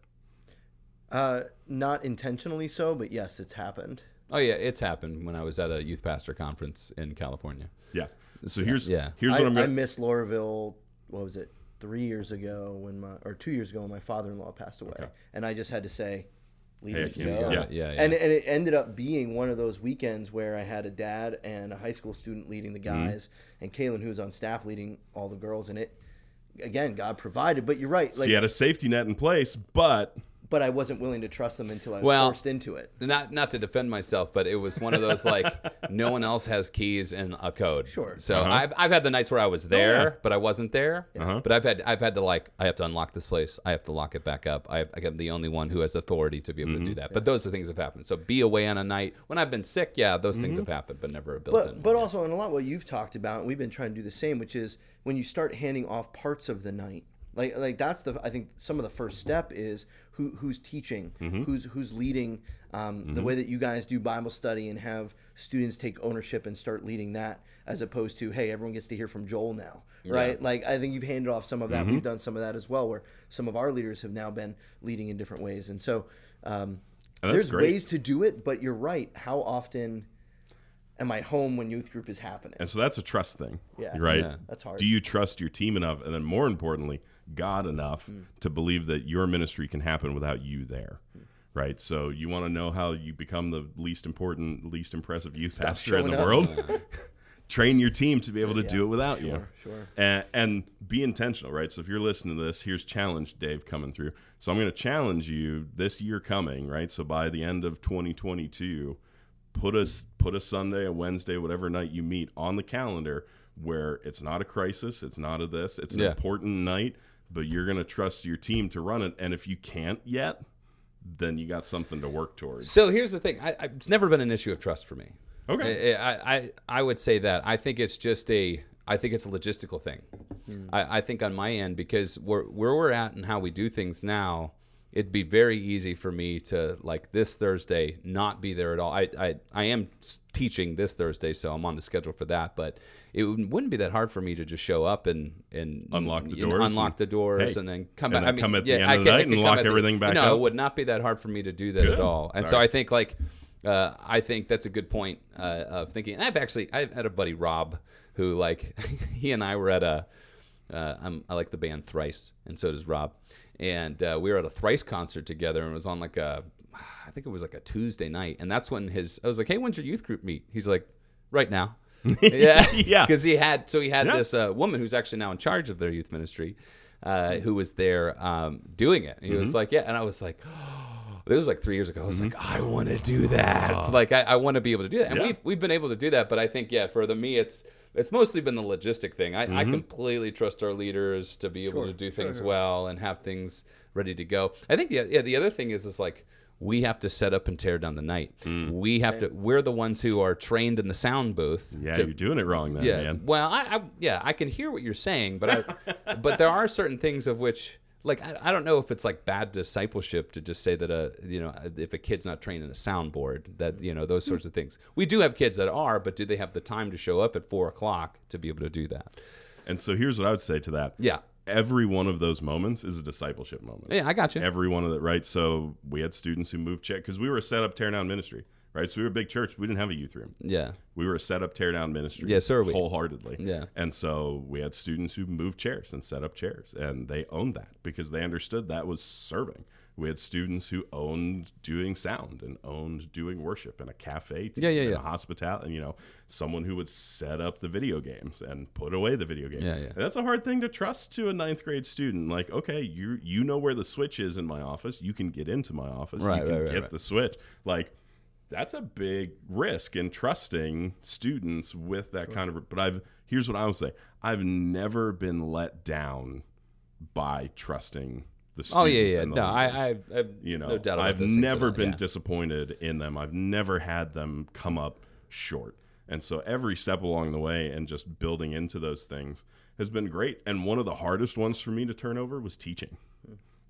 Uh, not intentionally so, but yes, it's happened. Oh yeah, it's happened when I was at a youth pastor conference in California. Yeah. So here's yeah. here's what I'm I going. to missed Laurelville. What was it? Three years ago, when my or two years ago, when my father-in-law passed away, and I just had to say, "Leaders can't go." Yeah, yeah, yeah. And and it ended up being one of those weekends where I had a dad and a high school student leading the Mm-hmm. guys, and Kaylin, who was on staff, leading all the girls. And it, again, God provided. But you're right. so you had a safety net in place, but but I wasn't willing to trust them until I was Well- forced into it. not not to defend myself, but it was one of those like no one else has keys and a code. Sure. So I've I've had the nights where I was there, Uh-huh. yeah. but I wasn't there. Uh-huh. But I've had I've had to like I have to unlock this place. I have to lock it back up. I have, I'm the only one who has authority to be able Mm-hmm. to do that. But those are things that have happened. So be away on a night when I've been sick. Yeah, those things Mm-hmm. have happened, but never a built in. But but also, and a lot what you've talked about, and we've been trying to do the same, which is when you start handing off parts of the night. Like like that's the I think some of the first step is who who's teaching, Mm-hmm. who's who's leading. Um, The way that you guys do Bible study and have students take ownership and start leading that, as opposed to hey everyone gets to hear from Joel now, right? Like I think you've handed off some of that. Mm-hmm. We've done some of that as well, where some of our leaders have now been leading in different ways, and so. Um, And that's there's great. ways to do it, but you're right. How often am I home when youth group is happening? and so that's a trust thing. Yeah. Right. Yeah. That's hard. Do you trust your team enough, and then more importantly, God enough Hmm. to believe that your ministry can happen without you there? Hmm. Right. So you want to know how you become the least important, least impressive youth pastor in the up. world? Train your team to be able to do it without you. Sure, sure. And, and be intentional, right? So if you're listening to this, here's challenge Dave coming through. So I'm going to challenge you this year coming, right? So by the end of 2022, put a put a Sunday, a Wednesday, whatever night you meet on the calendar where it's not a crisis, it's not a this, it's an Yeah. important night, but you're going to trust your team to run it. And if you can't yet, then you got something to work towards. So here's the thing. I, I, it's never been an issue of trust for me. Okay. I, I, I, I would say that. I think it's just a. I think it's a logistical thing. Hmm. I, I think on my end because where where we're at and how we do things now, it'd be very easy for me to like this Thursday not be there at all. I I, I am teaching this Thursday, so I'm on the schedule for that. But it wouldn't be that hard for me to just show up and and Unlock the doors unlock and- the doors, hey, and then come and back. I mean, come at the yeah, end I of the night and lock at the- everything back up. No, up? it would not be that hard for me to do that Good. at all. And All so right. I think like uh, I think that's a good point uh, of thinking. And I've actually I've had a buddy Rob who like he and I were at a uh, I'm, I like the band Thrice and so does Rob, and uh, we were at a Thrice concert together and it was on like a I think it was like a Tuesday night and that's when his I was like hey when's your youth group meet he's like right now yeah Yeah. because he had so he had Yeah. this uh, woman who's actually now in charge of their youth ministry uh, who was there um, doing it and he Mm-hmm. was like yeah and I was like this was like three years ago. I was Mm-hmm. like, I want to do that. It's like I, I want to be able to do that, and Yeah. we've we've been able to do that. But I think yeah, for the me, it's it's mostly been the logistic thing. I, Mm-hmm. I completely trust our leaders to be able to do things well and have things ready to go. I think the yeah the other thing is is like we have to set up and tear down the night. Mm. We have to. We're the ones who are trained in the sound booth. yeah, to- you're doing it wrong then, yeah. man. Well, I, I yeah, I can hear what you're saying, but I, but there are certain things of which like I, I don't know if it's like bad discipleship to just say that a you know if a kid's not trained in a soundboard that you know those sorts of things. We do have kids that are, but do they have the time to show up at four o'clock to be able to do that? And so here's what I would say to that. Yeah. Every one of those moments is a discipleship moment. Yeah, I got you. Every one of that, right? So we had students who moved check because we were a set up tear down ministry. Right? So we were a big church. We didn't have a youth room. Yeah. We were a set up, tear down ministry. Yes, sir, we- Wholeheartedly. Yeah. And so we had students who moved chairs and set up chairs, and they owned that because they understood that was serving. We had students who owned doing sound and owned doing worship in a cafe team Yeah, yeah, and yeah. a hospitality, and you know, someone who would set up the video games and put away the video games. Yeah, yeah. And that's a hard thing to trust to a ninth grade student. Like, okay, you you know where the switch is in my office. You can get into my office. Right, you can right, right, get right. the switch. Like, that's a big risk in trusting students with that kind of. But I've here's what I would say: I've never been let down by trusting the students. Oh yeah, yeah. No, I. I, I you know, no I've never been yeah. disappointed in them. I've never had them come up short. And so every step along the way and just building into those things has been great. And one of the hardest ones for me to turn over was teaching.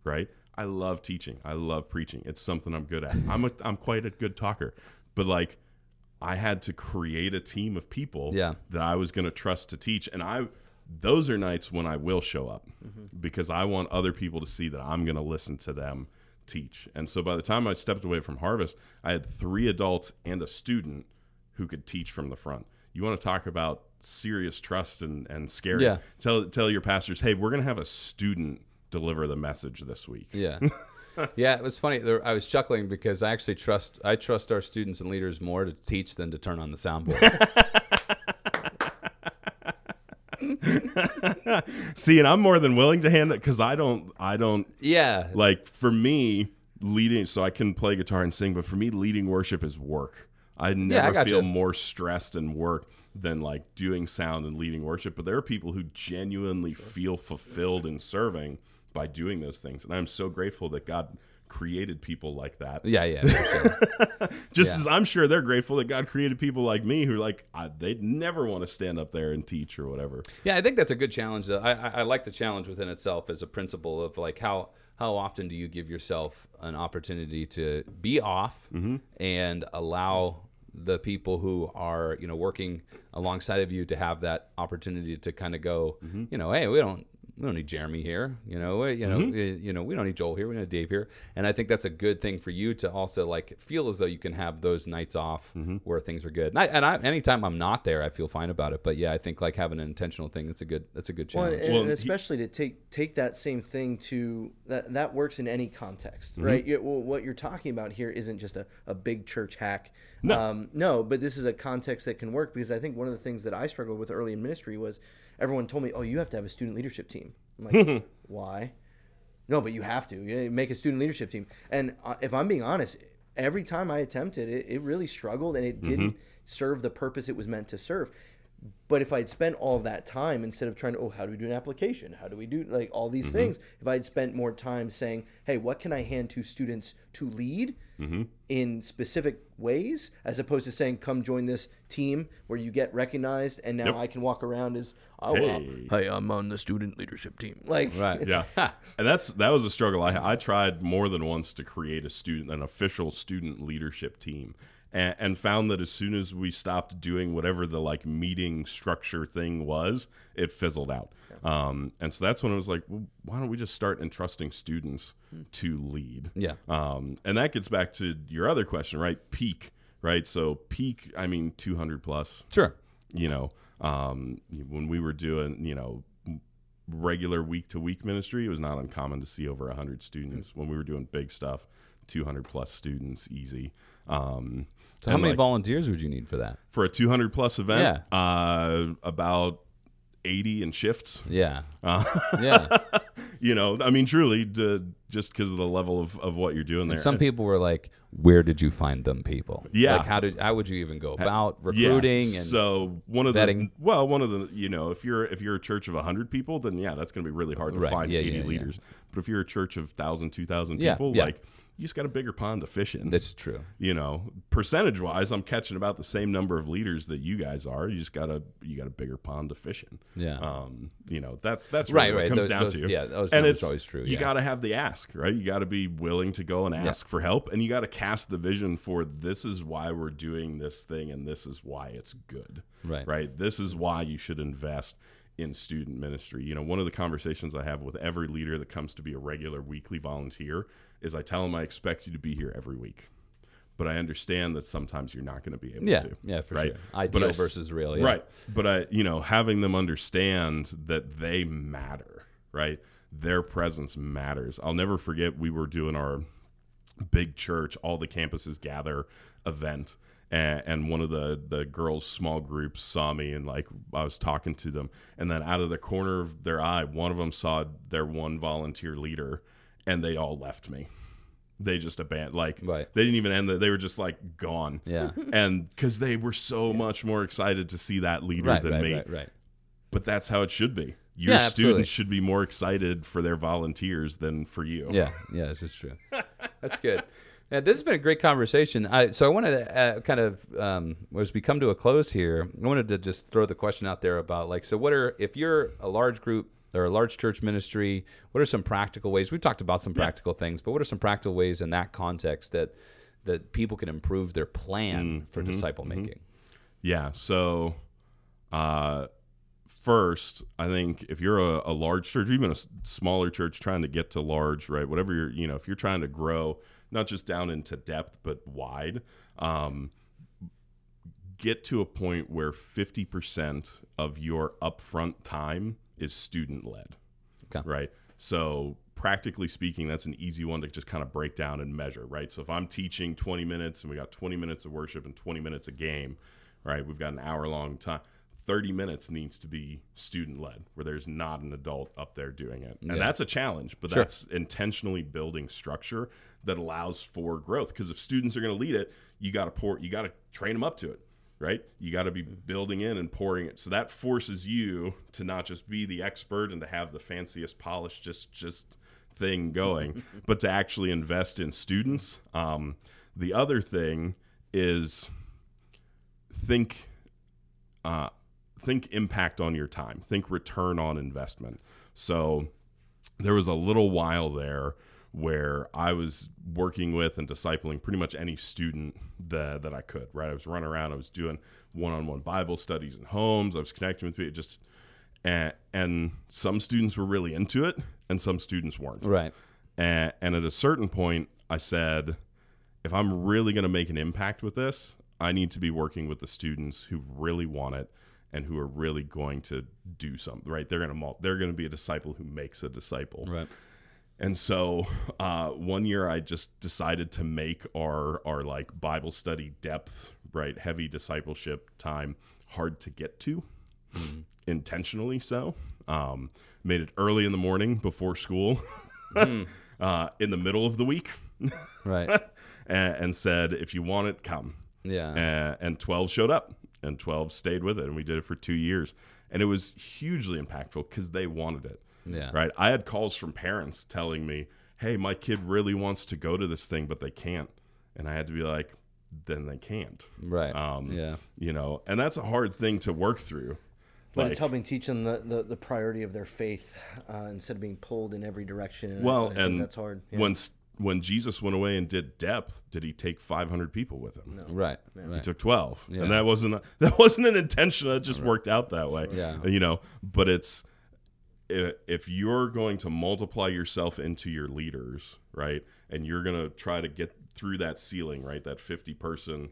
Right? I love teaching. I love preaching. It's something I'm good at. I'm a, I'm quite a good talker. But like I had to create a team of people Yeah. that I was going to trust to teach and I those are nights when I will show up mm-hmm. because I want other people to see that I'm going to listen to them teach. And so by the time I stepped away from Harvest, I had three adults and a student who could teach from the front. You want to talk about serious trust and, and scary. Yeah. Tell tell your pastors, hey, we're going to have a student deliver the message this week. Yeah. Yeah, it was funny. There, I was chuckling because I actually trust I trust our students and leaders more to teach than to turn on the soundboard. See, and I'm more than willing to hand it because I don't I don't yeah, like for me leading so i can play guitar and sing but for me leading worship is work i never gotcha. feel more stressed and work than like doing sound and leading worship but there are people who genuinely feel fulfilled in serving by doing those things and i'm so grateful that god created people like that yeah, yeah. Sure. just Yeah. as i'm sure they're grateful that god created people like me who like I, they'd never want to stand up there and teach or whatever Yeah, I think that's a good challenge. Though. I, I, I like the challenge within itself as a principle of like how how often do you give yourself an opportunity to be off mm-hmm. and allow the people who are you know working alongside of you to have that opportunity to kind of go, mm-hmm. you know, hey, we don't we don't need Jeremy here, you know, you know, eh, you know, we don't need Joel here, we don't need Dave here, and I think that's a good thing for you to also like feel as though you can have those nights off where things are good. And I, and I, anytime I'm not there, I feel fine about it. But yeah, I think like having an intentional thing, that's a good, that's a good Well, challenge. and, Well, and he- especially to take take that same thing to that that works in any context, Mm-hmm. right? You, well, what you're talking about here isn't just a, a big church hack. No. Um, no, but this is a context that can work because I think one of the things that I struggled with early in ministry was everyone told me, "Oh, you have to have a student leadership team." I'm like, "Why?" No, but you have to You make a student leadership team. And uh, if I'm being honest, every time I attempted it, it really struggled and it didn't serve the purpose it was meant to serve. But if I'd spent all that time instead of trying to, oh, how do we do an application? How do we do like all these things? If I'd spent more time saying, hey, what can I hand to students to lead in specific ways, as opposed to saying, come join this team where you get recognized and now Yep. I can walk around as, oh, well, Hey. hey, I'm on the student leadership team. Like, right. yeah and that's that was a struggle I, I tried more than once to create a student an official student leadership team and, and found that as soon as we stopped doing whatever the like meeting structure thing was it fizzled out um, and so that's when it was like well, why don't we just start entrusting students to lead? Yeah. um, and that gets back to your other question right? Peak right? So peak i mean 200 plus Sure. you know um, when we were doing you know regular week to week ministry it was not uncommon to see over 100 students. When we were doing big stuff 200 plus students easy. Um, So how many like, volunteers would you need for that? for a 200 plus event? Uh, about 80 in shifts Yeah. uh, Yeah. you know i mean truly d- just because of the level of, of what you're doing there Some people were like, "Where did you find them people? Yeah. Like, how did how would you even go about Yeah. recruiting and so one of vetting? the well one of the you know if you're if you're a church of 100 people then yeah that's going to be really hard to Right. find Yeah, 80 yeah, yeah. leaders but if you're a church of 1000 2000 Yeah, people yeah. like you just got a bigger pond to fish in That's true. you know percentage wise i'm catching about the same number of leaders that you guys are you just got a you got a bigger pond to fish in Yeah. um you know that's that's Right, right. it comes Those- down those- to yeah, those and it's always true, you yeah. got to have the ask right you got to be willing to go and ask for help and you got to cast the vision for this is why we're doing this thing and this is why it's good Right. right this is why you should invest in student ministry you know one of the conversations i have with every leader that comes to be a regular weekly volunteer is i tell them i expect you to be here every week but I understand that sometimes you're not going to be able Yeah, to. yeah, for right? sure. Ideal But I versus real, yeah. Right. But I, you know, having them understand that they matter, right? Their presence matters. I'll never forget we were doing our big church, all the campuses gather event. And, and one of the, the girls' small groups saw me and like I was talking to them, and then out of the corner of their eye, one of them saw their one volunteer leader, and they all left me. They just abandoned, like Right. they didn't even end. The, they were just like gone Yeah. and because they were so much more excited to see that leader Right, than right, me. right, right. But that's how it should be. Your Yeah, absolutely. students should be more excited for their volunteers than for you. Yeah, yeah, this is true. That's good. Yeah, this has been a great conversation. I, so I wanted to uh, kind of, um, as we come to a close here, I wanted to just throw the question out there about like, so what are if you're a large group or a large church ministry, what are some practical ways? We've talked about some practical things, but what are some practical ways in that context that that people can improve their plan for disciple making? Yeah. So, uh, first, I think if you're a, a large church, even a smaller church trying to get to large, right? Whatever you're, you know, if you're trying to grow, not just down into depth, but wide, um, get to a point where 50% of your upfront time is student led. Okay. Right. So, practically speaking, that's an easy one to just kind of break down and measure, right? So, if I'm teaching 20 minutes and we got 20 minutes of worship and 20 minutes a game, right? We've got an hour long time. 30 minutes needs to be student led, where there's not an adult up there doing it. And Yeah. that's a challenge, but Sure. that's intentionally building structure that allows for growth. Because if students are going to lead it, you got to pour, you got to train them up to it, right? You got to be building in and pouring it. So that forces you to not just be the expert and to have the fanciest polished just just thing going, but to actually invest in students. Um, the other thing is think uh, think impact on your time think return on investment so there was a little while there where i was working with and discipling pretty much any student that, that i could right i was running around i was doing one-on-one bible studies in homes i was connecting with people just and, and some students were really into it and some students weren't Right. and, and at a certain point, I said, if I'm really going to make an impact with this, I need to be working with the students who really want it and who are really going to do something. Right? They're going to they're going to be a disciple who makes a disciple. Right. And so uh, one year I just decided to make our our like Bible study depth, right, heavy discipleship time hard to get to, intentionally so. Um, made it early in the morning before school, uh, in the middle of the week, Right. and, and said, if you want it, come. Yeah. Uh, and 12 showed up, and 12 stayed with it, and we did it for two years. And it was hugely impactful because they wanted it Yeah. right? I had calls from parents telling me, "Hey, my kid really wants to go to this thing, but they can't," and I had to be like, "Then they can't." Right. Um, yeah. You know, and that's a hard thing to work through. But Like- it's helping teach them the, the, the priority of their faith uh, instead of being pulled in every direction. And I- Well, I think and that's hard. Yeah. when when Jesus went away and did depth, did he take 500 people with him? No. Right. He Right. took 12 Yeah. and that wasn't a, that wasn't an intention that just worked out that way Yeah. you know but it's i- if you're going to multiply yourself into your leaders right and you're going to try to get through that ceiling right that 50 person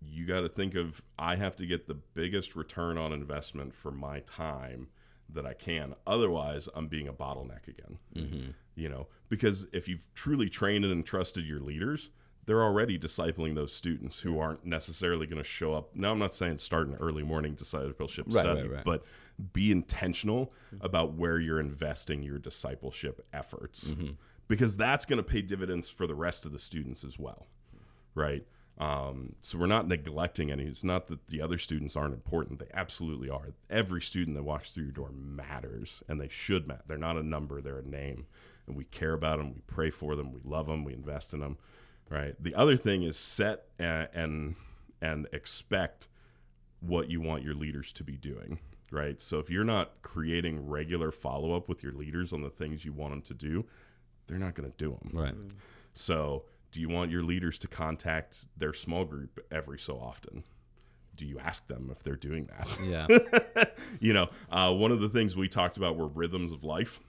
you got to think of i have to get the biggest return on investment for my time that i can. Otherwise i'm being a bottleneck again. Mm-hmm. You know because if you've truly trained and trusted your leaders they're already discipling those students who aren't necessarily going to show up. Now i'm not saying start an early morning discipleship Right, study right, right. but be intentional about where you're investing your discipleship efforts. Mm-hmm. because that's going to pay dividends for the rest of the students as well right? Um, so we're not neglecting any it's not that the other students aren't important they absolutely are. Every student that walks through your door matters and they should matter they're not a number they're a name. And we care about them we pray for them we love them we invest in them right the other thing is set and and, and expect what you want your leaders to be doing right so if you're not creating regular follow-up with your leaders on the things you want them to do they're not going to do them Right. so, do you want your leaders to contact their small group every so often? Do you ask them if they're doing that? Yeah. you know, uh, one of the things we talked about were rhythms of life,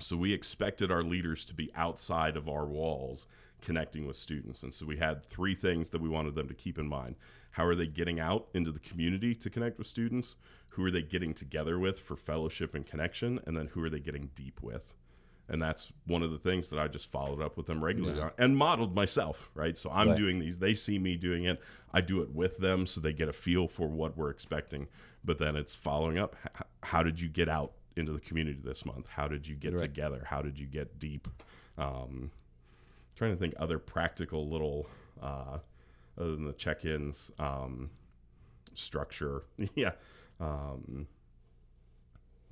So we expected our leaders to be outside of our walls connecting with students. And so we had three things that we wanted them to keep in mind. How are they getting out into the community to connect with students? Who are they getting together with for fellowship and connection? And then who are they getting deep with? And that's one of the things that I just followed up with them regularly Yeah. and modeled myself, right? So I'm Right. doing these, they see me doing it. I do it with them so they get a feel for what we're expecting. But then it's following up. How did you get out into the community this month? How did you get Right. together? How did you get deep? Um, trying to think other practical little uh, other than the check-ins um, structure yeah um,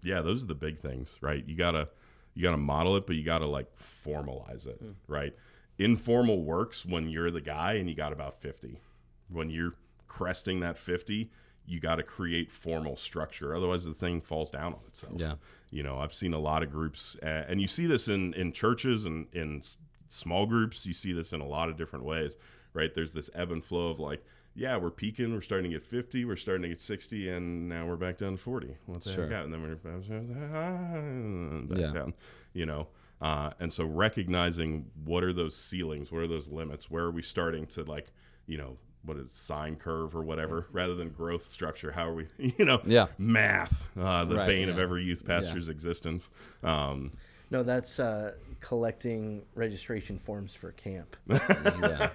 yeah those are the big things right you gotta you gotta model it but you gotta like formalize it right informal works when you're the guy and you got about 50 when you're cresting that 50 you got to create formal structure otherwise the thing falls down on itself Yeah. you know i've seen a lot of groups uh, and you see this in in churches and in small groups you see this in a lot of different ways right there's this ebb and flow of like yeah we're peaking we're starting to get 50 we're starting to get 60 and now we're back down to 40 what the Sure. heck and then we're back Yeah. down you know uh, and so recognizing what are those ceilings what are those limits where are we starting to like you know what is sine curve or whatever rather than growth structure how are we you know Yeah. math uh, the Right, bane of every youth pastor's existence um, No, that's uh, collecting registration forms for camp. yeah,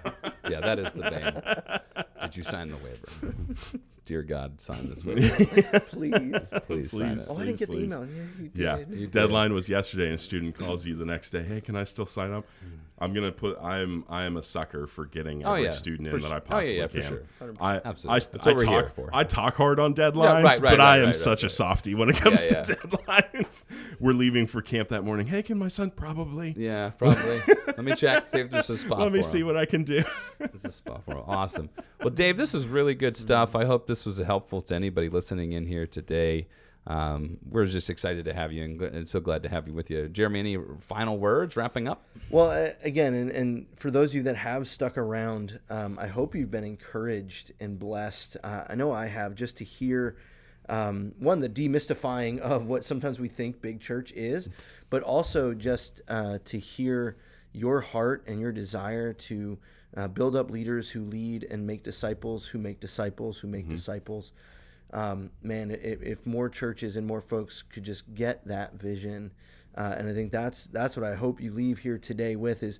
yeah, that is the bane. Did you sign the waiver? Dear God, sign this waiver. Please. Please, sign Please. it. Oh, I didn't get the please. email. Yeah, you did. Yeah, You did. deadline was yesterday, and a student calls you the next day. Hey, can I still sign up? Mm. I'm gonna put. I'm I am a sucker for getting Oh, every yeah. student For in that su- I oh, yeah, possibly yeah, for can. sure. I, Absolutely. I, That's I what we're talk, here for. I talk hard on deadlines, right, right, but I right, am right, such right. a softie when it comes Yeah, to deadlines. We're leaving for camp that morning. Hey, can my son probably? Yeah, probably. Let me check. See if there's a spot. Let me for see him. what I can do. There's a spot for him. Awesome. Well, Dave, this is really good stuff. I hope this was helpful to anybody listening in here today. Um, we're just excited to have you and, so glad to have you with you. Jeremy, any final words wrapping up? Well, again, and, and for those of you that have stuck around, um, I hope you've been encouraged and blessed. Uh, I know I have just to hear um, one the demystifying of what sometimes we think big church is, but also just uh, to hear your heart and your desire to uh, build up leaders who lead and make disciples, who make disciples, who make disciples. Um, man, if, if more churches and more folks could just get that vision, uh, and I think that's that's what I hope you leave here today with is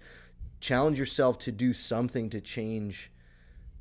challenge yourself to do something to change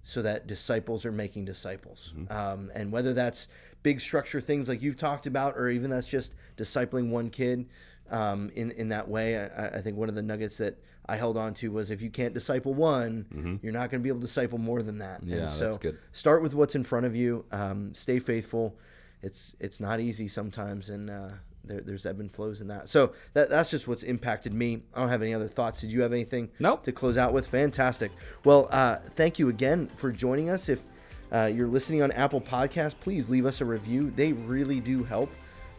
so that disciples are making disciples. Um, and whether that's big structure things like you've talked about, or even that's just discipling one kid um, in, in that way, I, I think one of the nuggets that I held on to was if you can't disciple one, you're not going to be able to disciple more than that. Yeah, and so that's good. start with what's in front of you. Um, stay faithful. It's it's not easy sometimes, and uh, there, there's ebb and flows in that. So that, that's just what's impacted me. I don't have any other thoughts. Did you have anything Nope. to close out with? Fantastic. Well, uh, thank you again for joining us. If uh, you're listening on Apple Podcasts, please leave us a review. They really do help.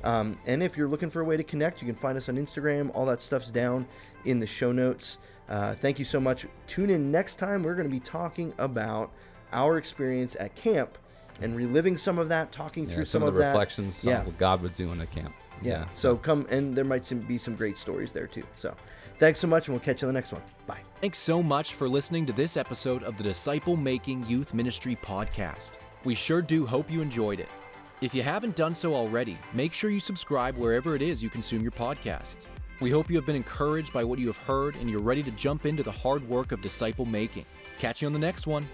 Um, and if you're looking for a way to connect, you can find us on Instagram. All that stuff's down in the show notes. Uh, thank you so much. Tune in next time. We're going to be talking about our experience at camp and reliving some of that, talking Yeah, through some, some, of the that. reflections, some Yeah. of what God was doing at camp. Yeah. So come and there might be some great stories there too. So thanks so much, and we'll catch you on the next one. Bye. Thanks so much for listening to this episode of the Disciple Making Youth Ministry podcast. We sure do hope you enjoyed it. If you haven't done so already, make sure you subscribe wherever it is you consume your podcast. We hope you have been encouraged by what you have heard and you're ready to jump into the hard work of disciple making. Catch you on the next one.